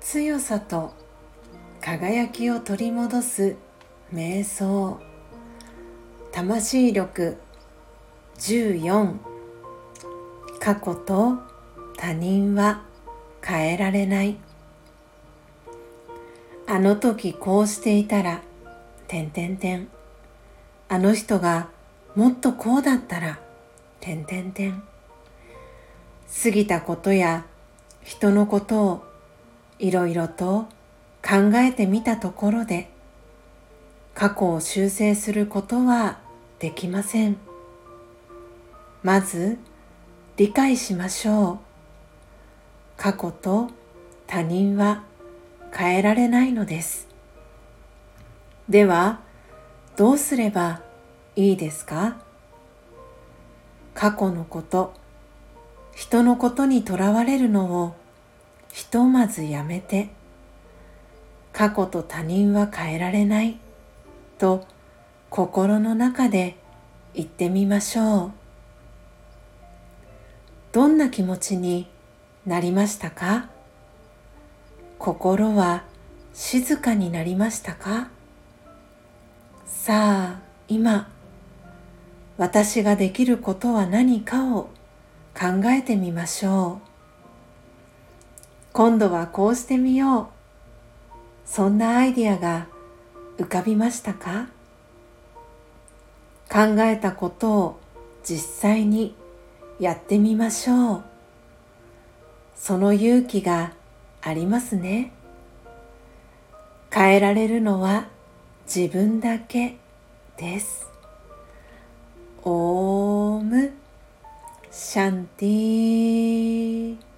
強さと輝きを取り戻す瞑想魂力14過去と他人は変えられない。あの時こうしていたら。てんてんてんあの人がもっとこうだったら。てんてんてん。過ぎたことや人のことをいろいろと考えてみたところで過去を修正することはできません。まず理解しましょう。過去と他人は変えられないのです。ではどうすればいいですか？過去のこと人のことにとらわれるのをひとまずやめて過去と他人は変えられないと心の中で言ってみましょう。どんな気持ちになりましたか？心は静かになりましたか？さあ今私ができることは何かを考えてみましょう。今度はこうしてみよう。そんなアイディアが浮かびましたか？考えたことを実際にやってみましょう。その勇気がありますね。変えられるのは自分だけです。シャンティー。